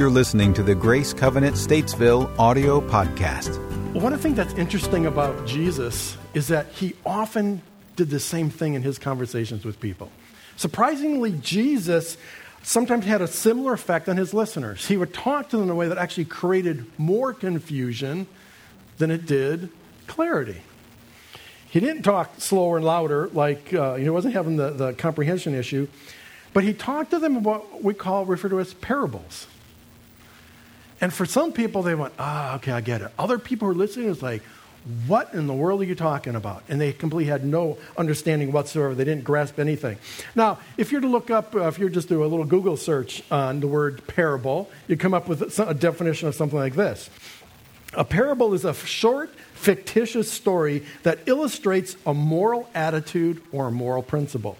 You're listening to the Grace Covenant Statesville audio podcast. One things that's interesting about Jesus is that he often did the same thing in his conversations with people. Surprisingly, Jesus sometimes had a similar effect on his listeners. He would talk to them in a way that actually created more confusion than it did clarity. He didn't talk slower and louder, like uh, he wasn't having the, the comprehension issue, but he talked to them what we call, refer to as parables. And for some people, they went, ah, okay, I get it. Other people who are listening is like, what in the world are you talking about? And they completely had no understanding whatsoever. They didn't grasp anything. Now, if you're to look up, uh, if you're just do a little Google search on the word parable, you come up with a, a definition of something like this. A parable is a short, fictitious story that illustrates a moral attitude or a moral principle.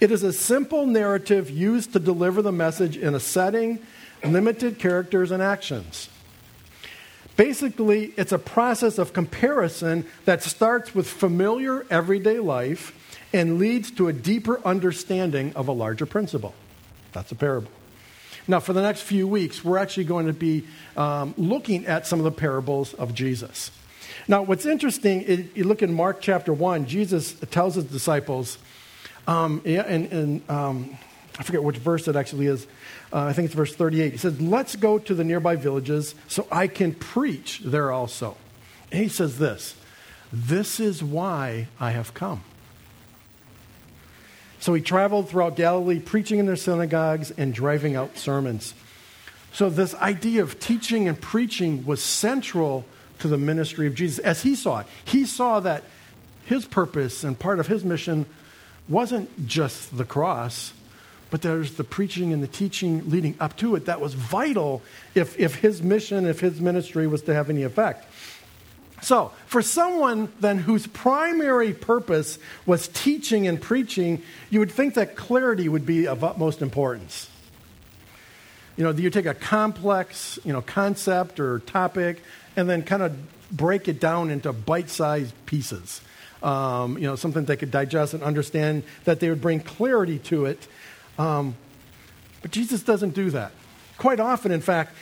It is a simple narrative used to deliver the message in a setting, limited characters, and actions. Basically, it's a process of comparison that starts with familiar everyday life and leads to a deeper understanding of a larger principle. That's a parable. Now, for the next few weeks, we're actually going to be um, looking at some of the parables of Jesus. Now, what's interesting, is you look in Mark chapter 1, Jesus tells his disciples, um, and, and um, I forget which verse it actually is. Uh, I think it's verse 38. He says, Let's go to the nearby villages so I can preach there also. And he says this This is why I have come. So he traveled throughout Galilee, preaching in their synagogues and driving out sermons. So, this idea of teaching and preaching was central to the ministry of Jesus as he saw it. He saw that his purpose and part of his mission wasn't just the cross, but there's the preaching and the teaching leading up to it that was vital if, if his mission, if his ministry was to have any effect. So, for someone then whose primary purpose was teaching and preaching, you would think that clarity would be of utmost importance. You know, you take a complex, you know, concept or topic and then kind of break it down into bite-sized pieces. Um, you know, something they could digest and understand, that they would bring clarity to it um, but Jesus doesn't do that. Quite often, in fact,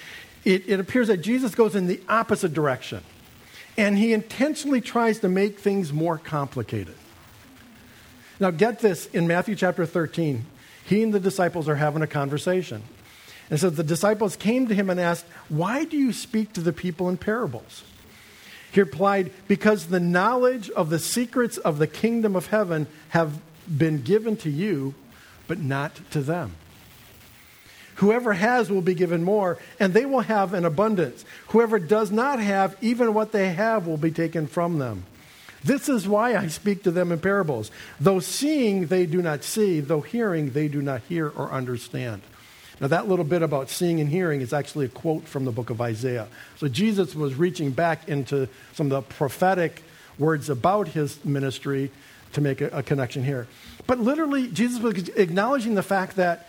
it, it appears that Jesus goes in the opposite direction. And he intentionally tries to make things more complicated. Now, get this in Matthew chapter 13, he and the disciples are having a conversation. And so the disciples came to him and asked, Why do you speak to the people in parables? He replied, Because the knowledge of the secrets of the kingdom of heaven have been given to you, but not to them. Whoever has will be given more, and they will have an abundance. Whoever does not have, even what they have will be taken from them. This is why I speak to them in parables. Though seeing, they do not see. Though hearing, they do not hear or understand. Now, that little bit about seeing and hearing is actually a quote from the book of Isaiah. So, Jesus was reaching back into some of the prophetic words about his ministry to make a, a connection here. But literally, Jesus was acknowledging the fact that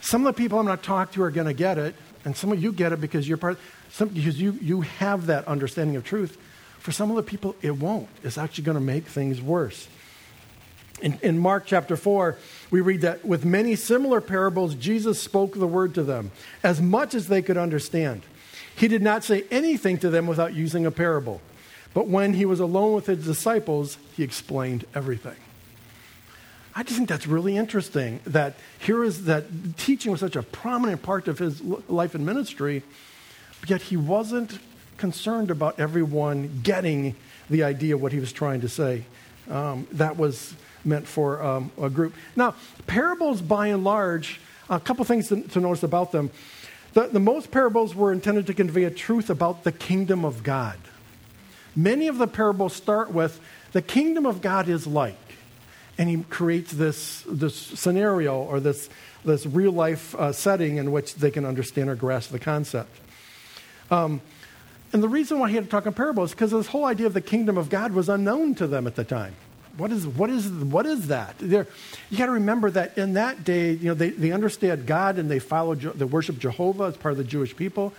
some of the people I'm going to talk to are going to get it, and some of you get it because you're part, some, because you, you have that understanding of truth. For some of the people, it won't. It's actually going to make things worse. In, in Mark chapter 4, we read that with many similar parables, Jesus spoke the word to them as much as they could understand. He did not say anything to them without using a parable. But when he was alone with his disciples, he explained everything. I just think that's really interesting that here is that teaching was such a prominent part of his life and ministry, but yet he wasn't concerned about everyone getting the idea of what he was trying to say. Um, that was meant for um, a group. Now, parables, by and large, a couple things to, to notice about them. The, the most parables were intended to convey a truth about the kingdom of God. Many of the parables start with the kingdom of God is like and he creates this, this scenario or this, this real life uh, setting in which they can understand or grasp the concept. Um, and the reason why he had to talk in parables is because this whole idea of the kingdom of God was unknown to them at the time. What is, what is, what is that? They're, you got to remember that in that day, you know, they, they understood God and they followed, they worshiped Jehovah as part of the Jewish people.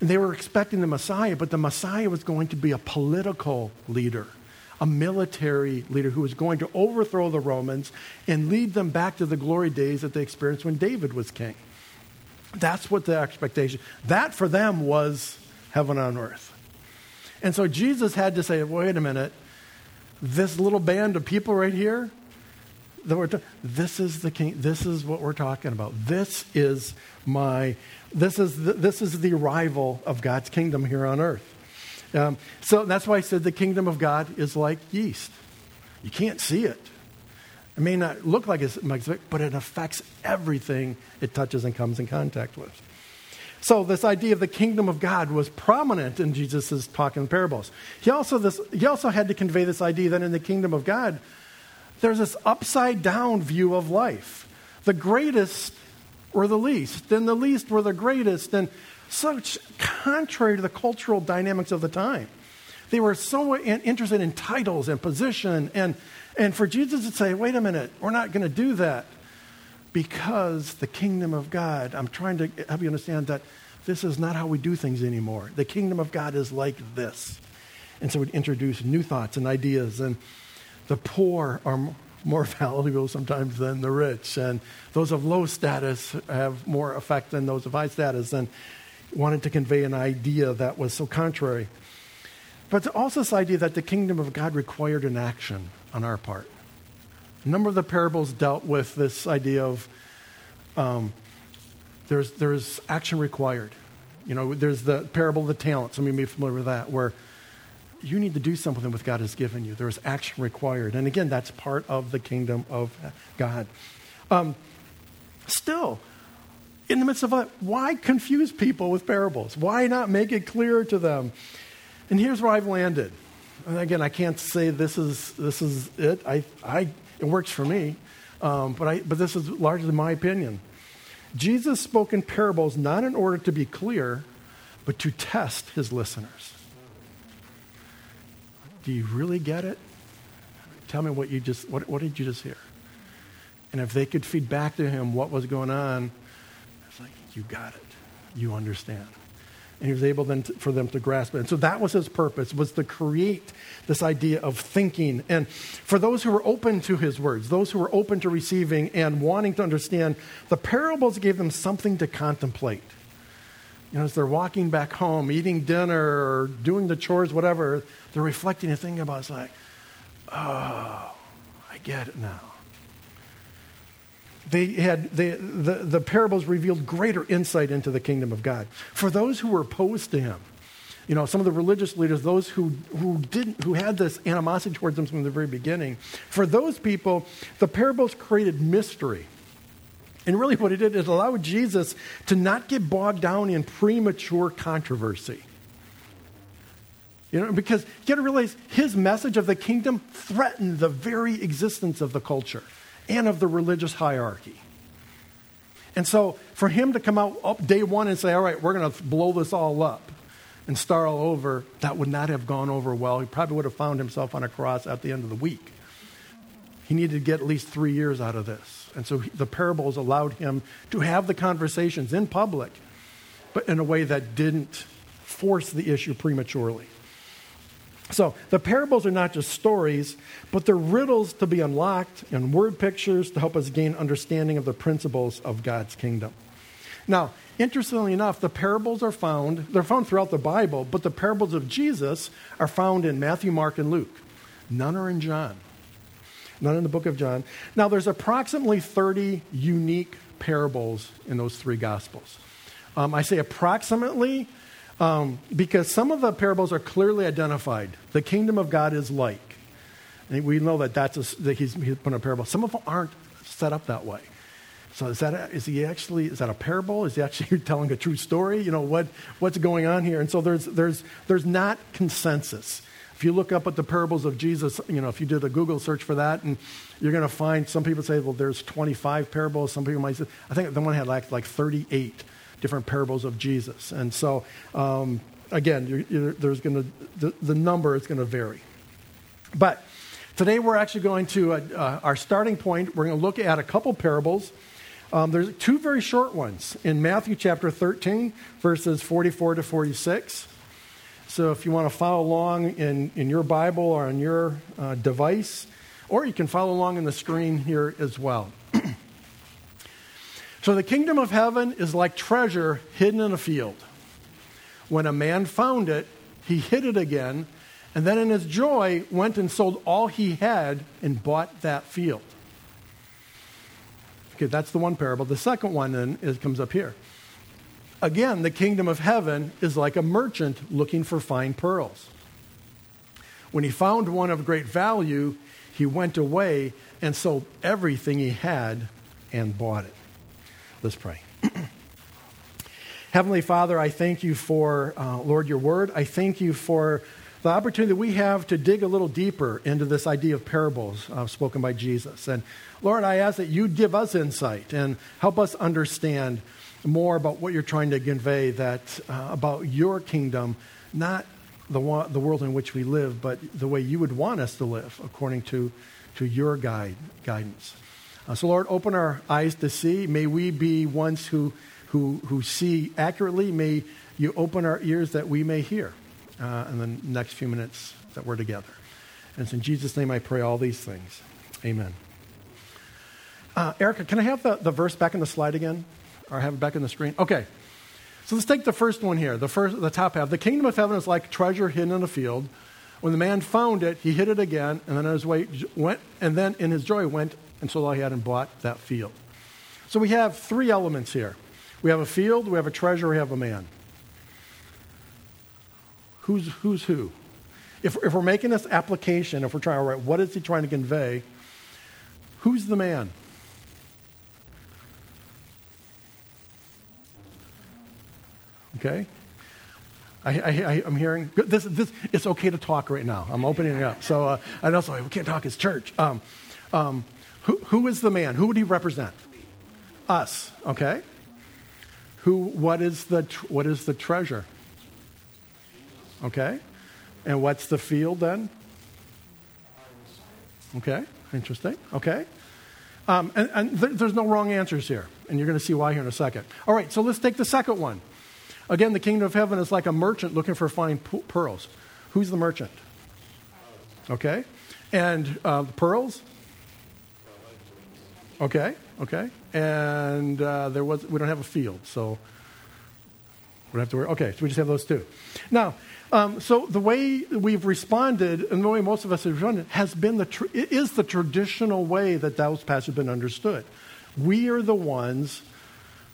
They were expecting the Messiah, but the Messiah was going to be a political leader a military leader who was going to overthrow the Romans and lead them back to the glory days that they experienced when David was king. That's what the expectation. That for them was heaven on earth. And so Jesus had to say, wait a minute, this little band of people right here, this is the king, this is what we're talking about. This is my, this is the, this is the arrival of God's kingdom here on earth. Um, so that's why I said the kingdom of God is like yeast. You can't see it. It may not look like it's, but it affects everything it touches and comes in contact with. So this idea of the kingdom of God was prominent in Jesus' talk in parables. He also, this, he also had to convey this idea that in the kingdom of God, there's this upside down view of life. The greatest were the least, and the least were the greatest, and such contrary to the cultural dynamics of the time. They were so interested in titles and position, and, and for Jesus to say, wait a minute, we're not going to do that because the kingdom of God, I'm trying to help you understand that this is not how we do things anymore. The kingdom of God is like this. And so we introduce new thoughts and ideas, and the poor are more valuable sometimes than the rich, and those of low status have more effect than those of high status, and wanted to convey an idea that was so contrary. But also this idea that the kingdom of God required an action on our part. A number of the parables dealt with this idea of um, there's, there's action required. You know, there's the parable of the talents. Some of you may be familiar with that, where you need to do something with God has given you. There's action required. And again, that's part of the kingdom of God. Um, still, in the midst of it, why confuse people with parables? Why not make it clear to them? And here's where I've landed. And again, I can't say this is, this is it. I, I it works for me. Um, but, I, but this is largely my opinion. Jesus spoke in parables not in order to be clear, but to test his listeners. Do you really get it? Tell me what you just what, what did you just hear? And if they could feed back to him what was going on, it's like, you got it. You understand and he was able then to, for them to grasp it. And so that was his purpose, was to create this idea of thinking. And for those who were open to his words, those who were open to receiving and wanting to understand, the parables gave them something to contemplate. You know, as they're walking back home, eating dinner or doing the chores, whatever, they're reflecting and thinking about it's like, oh, I get it now they had they, the, the parables revealed greater insight into the kingdom of God. For those who were opposed to him, you know, some of the religious leaders, those who, who didn't who had this animosity towards him from the very beginning, for those people, the parables created mystery. And really what it did is allowed Jesus to not get bogged down in premature controversy. You know, because you got to realize his message of the kingdom threatened the very existence of the culture and of the religious hierarchy. And so for him to come out up day one and say, all right, we're going to blow this all up and start all over, that would not have gone over well. He probably would have found himself on a cross at the end of the week. He needed to get at least three years out of this. And so the parables allowed him to have the conversations in public, but in a way that didn't force the issue prematurely. So the parables are not just stories, but they're riddles to be unlocked and word pictures to help us gain understanding of the principles of God's kingdom. Now, interestingly enough, the parables are found, they're found throughout the Bible, but the parables of Jesus are found in Matthew, Mark, and Luke. None are in John. None in the book of John. Now, there's approximately 30 unique parables in those three gospels. Um, I say approximately um, because some of the parables are clearly identified. The kingdom of God is like. And we know that that's a, that he's, he's put a parable. Some of them aren't set up that way. So is that a, is he actually is that a parable? Is he actually telling a true story? You know what what's going on here? And so there's there's there's not consensus. If you look up at the parables of Jesus, you know if you did a Google search for that, and you're going to find some people say, well, there's 25 parables. Some people might say, I think the one had like like 38 different parables of Jesus. And so, um, again, you're, you're, there's going to, the, the number is going to vary. But today we're actually going to, uh, uh, our starting point, we're going to look at a couple parables. Um, there's two very short ones in Matthew chapter 13, verses 44 to 46. So if you want to follow along in, in your Bible or on your uh, device, or you can follow along on the screen here as well. So the kingdom of heaven is like treasure hidden in a field. When a man found it, he hid it again, and then in his joy went and sold all he had and bought that field. Okay, that's the one parable. The second one then is, comes up here. Again, the kingdom of heaven is like a merchant looking for fine pearls. When he found one of great value, he went away and sold everything he had and bought it. Let's pray. Heavenly Father, I thank you for, uh, Lord, your word. I thank you for the opportunity that we have to dig a little deeper into this idea of parables uh, spoken by Jesus. And Lord, I ask that you give us insight and help us understand more about what you're trying to convey that uh, about your kingdom, not the, the world in which we live, but the way you would want us to live according to, to your guide, guidance. Uh, so, Lord, open our eyes to see. May we be ones who, who, who see accurately. May you open our ears that we may hear uh, in the next few minutes that we're together. And it's in Jesus' name I pray all these things. Amen. Uh, Erica, can I have the, the verse back in the slide again? Or have it back in the screen? Okay. So let's take the first one here, the first, the top half. The kingdom of heaven is like treasure hidden in a field. When the man found it, he hid it again, and then on his way went, and then in his joy went and sold all he had and bought that field. So we have three elements here. We have a field, we have a treasure, we have a man. Who's, who's who? If, if we're making this application, if we're trying to write, what is he trying to convey? Who's the man? Okay? I, am hearing this, this. It's okay to talk right now. I'm opening it up. So uh, I know we can't talk. It's church. Um, um, who, who is the man? Who would he represent? Us. Okay. Who? What is the what is the treasure? Okay. And what's the field then? Okay. Interesting. Okay. Um, and, and th- there's no wrong answers here, and you're going to see why here in a second. All right. So let's take the second one. Again, the kingdom of heaven is like a merchant looking for fine pearls. Who's the merchant? Okay. And uh, pearls? Okay, okay. And uh, there was, we don't have a field, so we don't have to worry. Okay, so we just have those two. Now, um, so the way we've responded, and the way most of us have responded, has been the tr- is the traditional way that those passages have been understood. We are the ones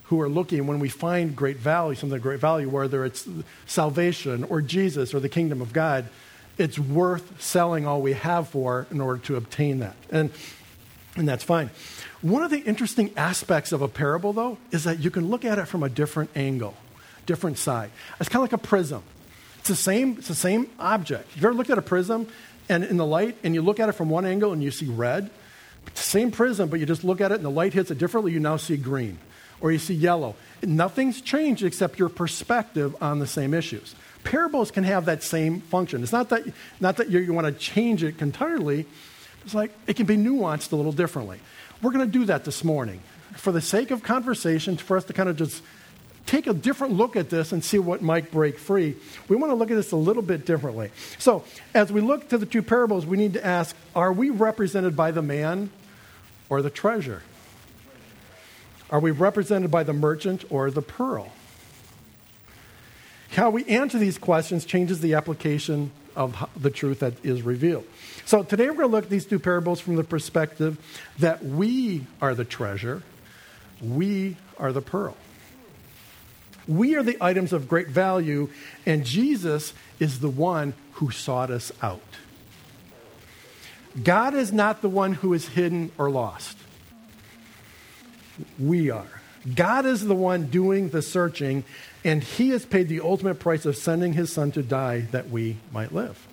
who are looking when we find great value, something of great value, whether it's salvation or Jesus or the kingdom of God, it's worth selling all we have for in order to obtain that. And, and that's fine. One of the interesting aspects of a parable, though, is that you can look at it from a different angle, different side. It's kind of like a prism. It's the same, it's the same object. You've ever looked at a prism and in the light and you look at it from one angle and you see red? Same prism, but you just look at it and the light hits it differently, you now see green or you see yellow. Nothing's changed except your perspective on the same issues. Parables can have that same function. It's not that, not that you, you want to change it entirely, it's like it can be nuanced a little differently. We're going to do that this morning. For the sake of conversation, for us to kind of just take a different look at this and see what might break free, we want to look at this a little bit differently. So, as we look to the two parables, we need to ask are we represented by the man or the treasure? Are we represented by the merchant or the pearl? How we answer these questions changes the application of the truth that is revealed. So today we're going to look at these two parables from the perspective that we are the treasure, we are the pearl. We are the items of great value, and Jesus is the one who sought us out. God is not the one who is hidden or lost. We are. God is the one doing the searching, and He has paid the ultimate price of sending His Son to die that we might live.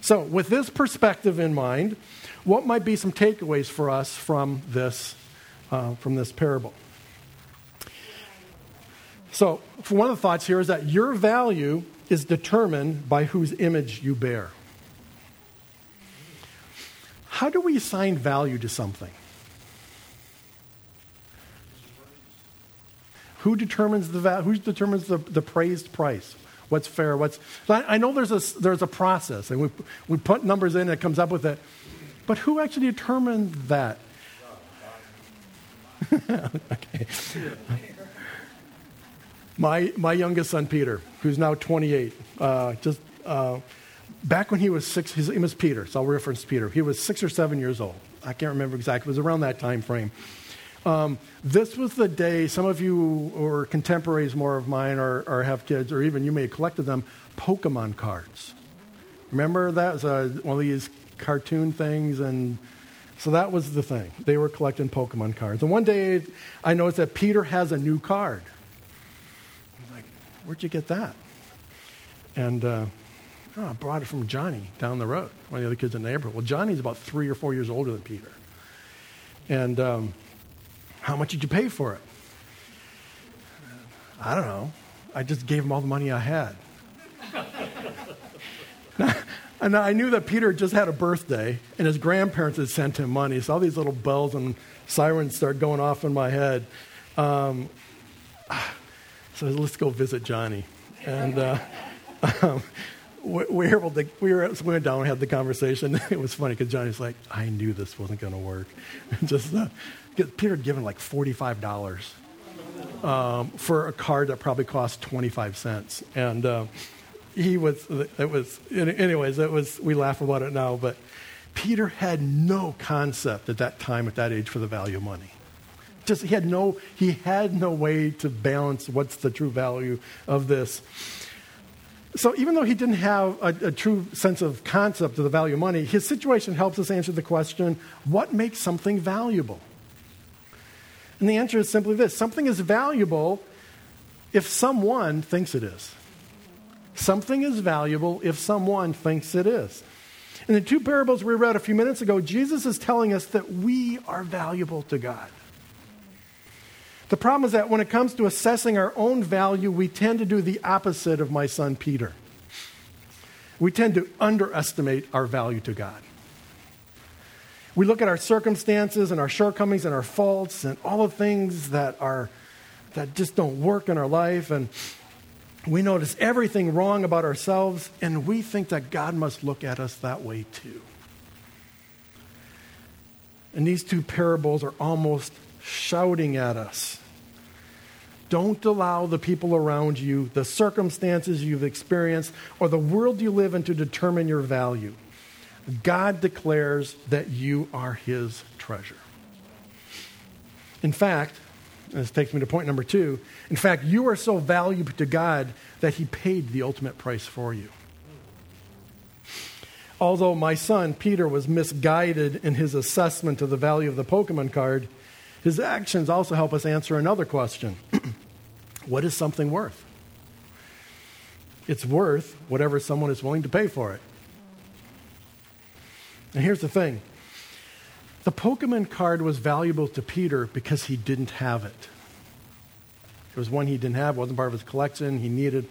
So, with this perspective in mind, what might be some takeaways for us from this, uh, from this parable? So, one of the thoughts here is that your value is determined by whose image you bear. How do we assign value to something? Who determines the value? Who determines the, the praised price? What's fair? What's so I, I, know there's a there's a process, and we we put numbers in, and it comes up with it. But who actually determined that? okay. My, my youngest son, Peter, who's now 28, uh, just uh, back when he was six, his name was Peter, so I'll reference Peter. He was six or seven years old. I can't remember exactly. It was around that time frame. Um, this was the day, some of you or contemporaries more of mine or, or, have kids, or even you may have collected them, Pokemon cards. Remember that? Was uh, one of these cartoon things, and so that was the thing. They were collecting Pokemon cards. And one day I noticed that Peter has a new card. I was like, where'd you get that? And uh, oh, I brought it from Johnny down the road, one of the other kids in the neighborhood. Well, Johnny's about three or four years older than Peter. And um, how much did you pay for it? I don't know. I just gave him all the money I had. and I knew that Peter just had a birthday, and his grandparents had sent him money. So all these little bells and sirens start going off in my head. Um, so let's go visit Johnny. And uh, we, were able to, we were, we went down and had the conversation. It was funny because Johnny's like, I knew this wasn't going to work. just uh, Peter had given like $45 um, for a card that probably cost 25 cents. And uh, he was, it was, anyways, it was, we laugh about it now, but Peter had no concept at that time, at that age, for the value of money. Just, he had no, he had no way to balance what's the true value of this. So even though he didn't have a, a, true sense of concept of the value of money, his situation helps us answer the question, what makes something valuable? And the answer is simply this something is valuable if someone thinks it is. Something is valuable if someone thinks it is. In the two parables we read a few minutes ago, Jesus is telling us that we are valuable to God. The problem is that when it comes to assessing our own value, we tend to do the opposite of my son Peter. We tend to underestimate our value to God. We look at our circumstances and our shortcomings and our faults and all the things that are that just don't work in our life and we notice everything wrong about ourselves and we think that God must look at us that way too. And these two parables are almost shouting at us. Don't allow the people around you, the circumstances you've experienced, or the world you live in to determine your value. God declares that you are his treasure. In fact, this takes me to point number two. In fact, you are so valuable to God that he paid the ultimate price for you. Although my son Peter was misguided in his assessment of the value of the Pokemon card, his actions also help us answer another question What is something worth? It's worth whatever someone is willing to pay for it. And here's the thing the Pokemon card was valuable to Peter because he didn't have it. It was one he didn't have, wasn't part of his collection. He needed.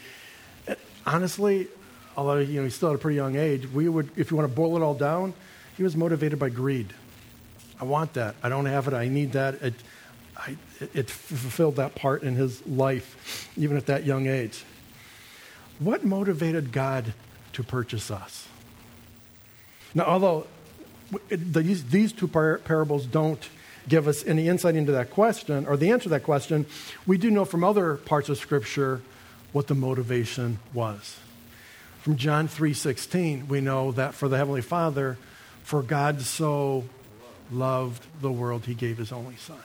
Honestly, although you know he's still at a pretty young age, we would, if you want to boil it all down, he was motivated by greed. I want that. I don't have it. I need that. It, I, it fulfilled that part in his life, even at that young age. What motivated God to purchase us? Now, although these, two par- parables don't give us any insight into that question or the answer to that question, we do know from other parts of Scripture what the motivation was. From John 3:16, we know that for the heavenly Father, for God so loved the world, he gave his only son.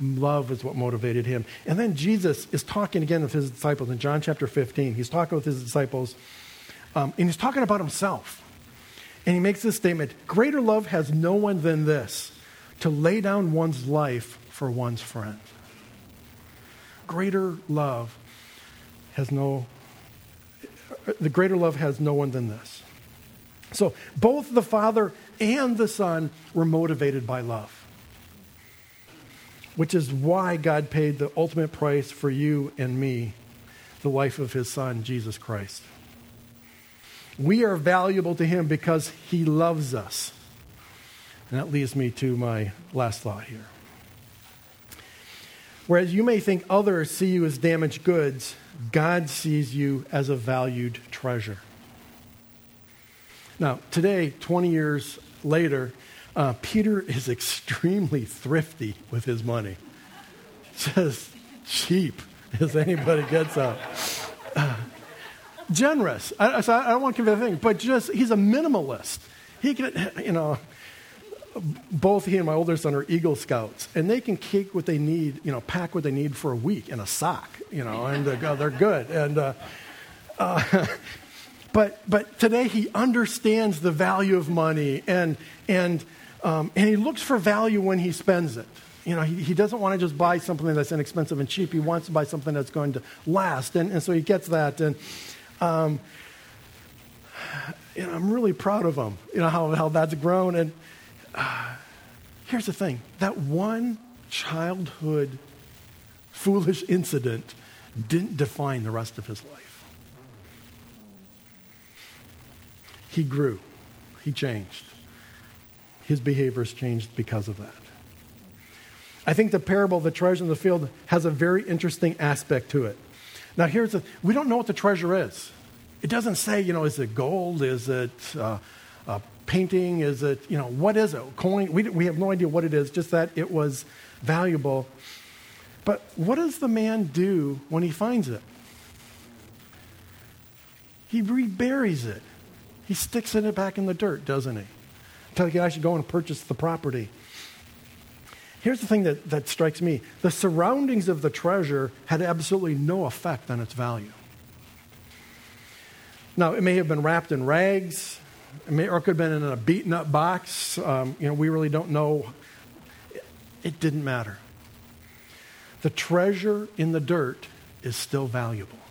Love is what motivated him. And then Jesus is talking again with his disciples in John chapter 15. He's talking with his disciples, um, and he's talking about himself. And he makes this statement Greater love has no one than this to lay down one's life for one's friend. Greater love has no, the greater love has no one than this. So both the Father and the Son were motivated by love, which is why God paid the ultimate price for you and me, the life of his Son, Jesus Christ. We are valuable to him because he loves us. And that leads me to my last thought here. Whereas you may think others see you as damaged goods, God sees you as a valued treasure. Now, today, 20 years later, Uh, Peter is extremely thrifty with his money. Just cheap as anybody gets out. Uh, generous. I, so I don't want to give a thing, but just he's a minimalist. He can, you know, both he and my older son are Eagle Scouts, and they can cake what they need, you know, pack what they need for a week in a sock, you know, and uh, they're good. And uh, uh, but but today he understands the value of money, and and um, and he looks for value when he spends it. You know, he, he doesn't want to just buy something that's inexpensive and cheap. He wants to buy something that's going to last, and, and so he gets that. And um, know, I'm really proud of him. You know how how that's grown and uh, here's the thing that one childhood foolish incident didn't define the rest of his life. He grew, he changed. His behaviors changed because of that. I think the parable of the treasure in the field has a very interesting aspect to it. Now, here's the we don't know what the treasure is. It doesn't say, you know, is it gold? Is it uh, uh, painting? Is it, you know, what is it? Coin? We, we have no idea what it is, just that it was valuable. But what does the man do when he finds it? He reburies it. He sticks it back in the dirt, doesn't he? Until he can actually go and purchase the property. Here's the thing that, that strikes me the surroundings of the treasure had absolutely no effect on its value. Now, it may have been wrapped in rags, it may, or it could have been in a beaten up box. Um, you know, we really don't know. It, it didn't matter. The treasure in the dirt is still valuable.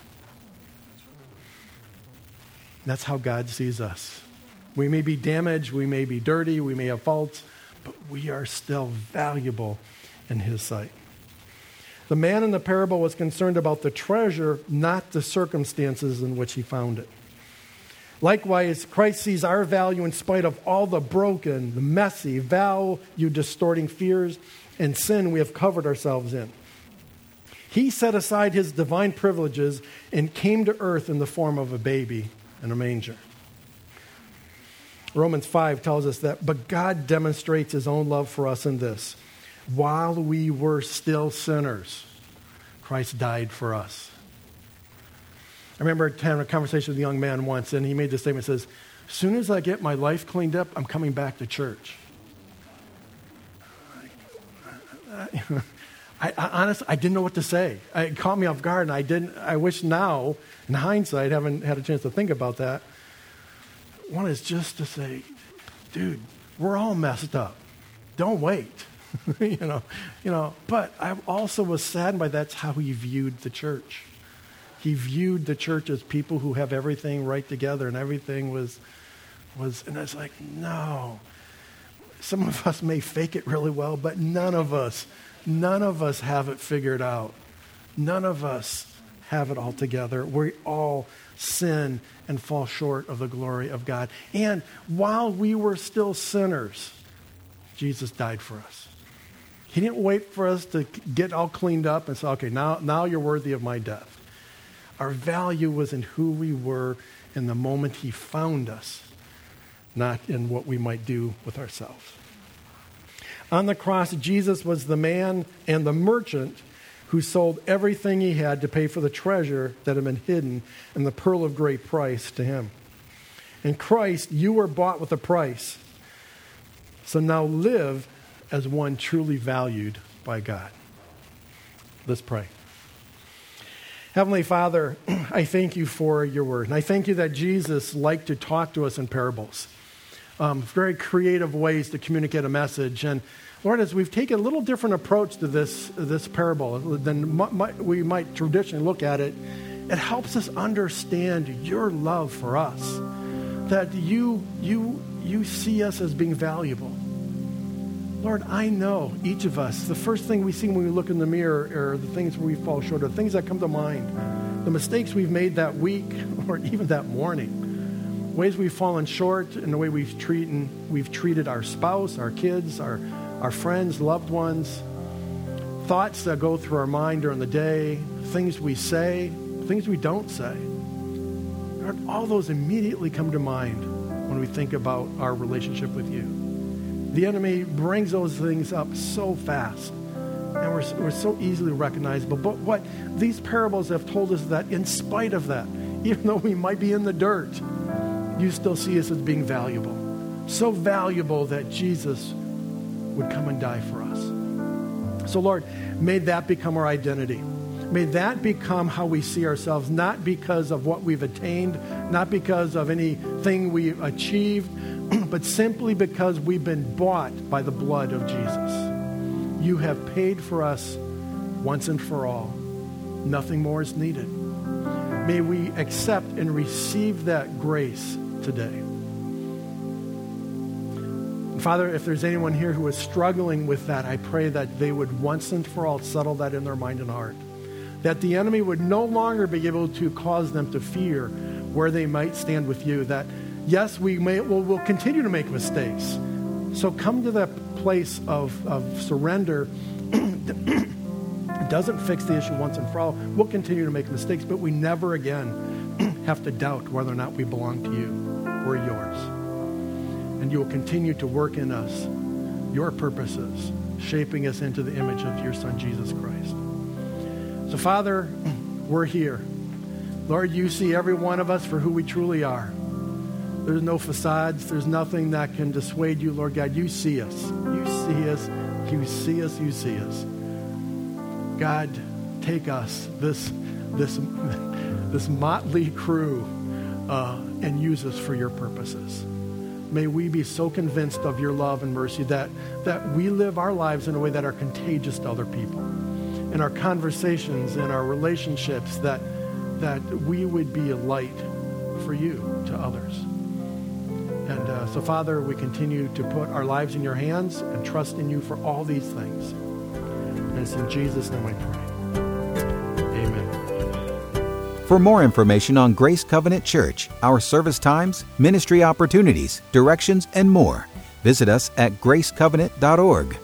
That's how God sees us. We may be damaged, we may be dirty, we may have faults, but we are still valuable in His sight. The man in the parable was concerned about the treasure, not the circumstances in which he found it. Likewise, Christ sees our value in spite of all the broken, the messy, value distorting fears and sin we have covered ourselves in. He set aside his divine privileges and came to earth in the form of a baby in a manger. Romans 5 tells us that, but God demonstrates his own love for us in this. While we were still sinners, Christ died for us. I remember having a conversation with a young man once, and he made this statement says, As soon as I get my life cleaned up, I'm coming back to church. I, I honestly, I didn't know what to say. It caught me off guard, and I didn't. I wish now, in hindsight, haven't had a chance to think about that. One is just to say, dude, we're all messed up. Don't wait. you know, you know. But I also was saddened by that's how he viewed the church he viewed the church as people who have everything right together and everything was was and I was like, no. Some of us may fake it really well, but none of us, none of us have it figured out. None of us have it all together. We all sin and fall short of the glory of God. And while we were still sinners, Jesus died for us. He didn't wait for us to get all cleaned up and say, okay, now, now you're worthy of my death. Our value was in who we were in the moment He found us, not in what we might do with ourselves. On the cross, Jesus was the man and the merchant who sold everything he had to pay for the treasure that had been hidden in the pearl of great price to him. In Christ, you were bought with a price. So now live as one truly valued by God. Let's pray. Heavenly Father, I thank you for your word. And I thank you that Jesus liked to talk to us in parables, um, very creative ways to communicate a message. And Lord, as we've taken a little different approach to this, this parable than we might traditionally look at it, it helps us understand your love for us. That you, you, you see us as being valuable Lord, I know each of us, the first thing we see when we look in the mirror are the things where we fall short, or the things that come to mind, the mistakes we've made that week or even that morning, ways we've fallen short in the way we've treated, we've treated our spouse, our kids, our, our friends, loved ones, thoughts that go through our mind during the day, things we say, things we don't say. All those immediately come to mind when we think about our relationship with you. The enemy brings those things up so fast. And we're, we're so easily recognizable. But what these parables have told us that in spite of that, even though we might be in the dirt, you still see us as being valuable. So valuable that Jesus would come and die for us. So, Lord, may that become our identity. May that become how we see ourselves, not because of what we've attained, not because of anything we've achieved, but simply because we've been bought by the blood of Jesus. You have paid for us once and for all. Nothing more is needed. May we accept and receive that grace today. Father, if there's anyone here who is struggling with that, I pray that they would once and for all settle that in their mind and heart. That the enemy would no longer be able to cause them to fear where they might stand with you. That, yes, we may, will we'll continue to make mistakes. So come to that place of, of surrender. doesn't fix the issue once and for all. We'll continue to make mistakes, but we never again have to doubt whether or not we belong to you. We're yours and you will continue to work in us your purposes, shaping us into the image of your Son, Jesus Christ. So, Father, we're here. Lord, you see every one of us for who we truly are. There's no facades, there's nothing that can dissuade you, Lord God. You see us. You see us. You see us. You see us. God, take us, this, this, this motley crew, uh, and use us for your purposes may we be so convinced of your love and mercy that, that we live our lives in a way that are contagious to other people. In our conversations, in our relationships, that, that we would be a light for you to others. And uh, so, Father, we continue to put our lives in your hands and trust in you for all these things. And it's in Jesus' name I pray. Amen. For more information on Grace Covenant Church, our service times, ministry opportunities, directions, and more, visit us at gracecovenant.org.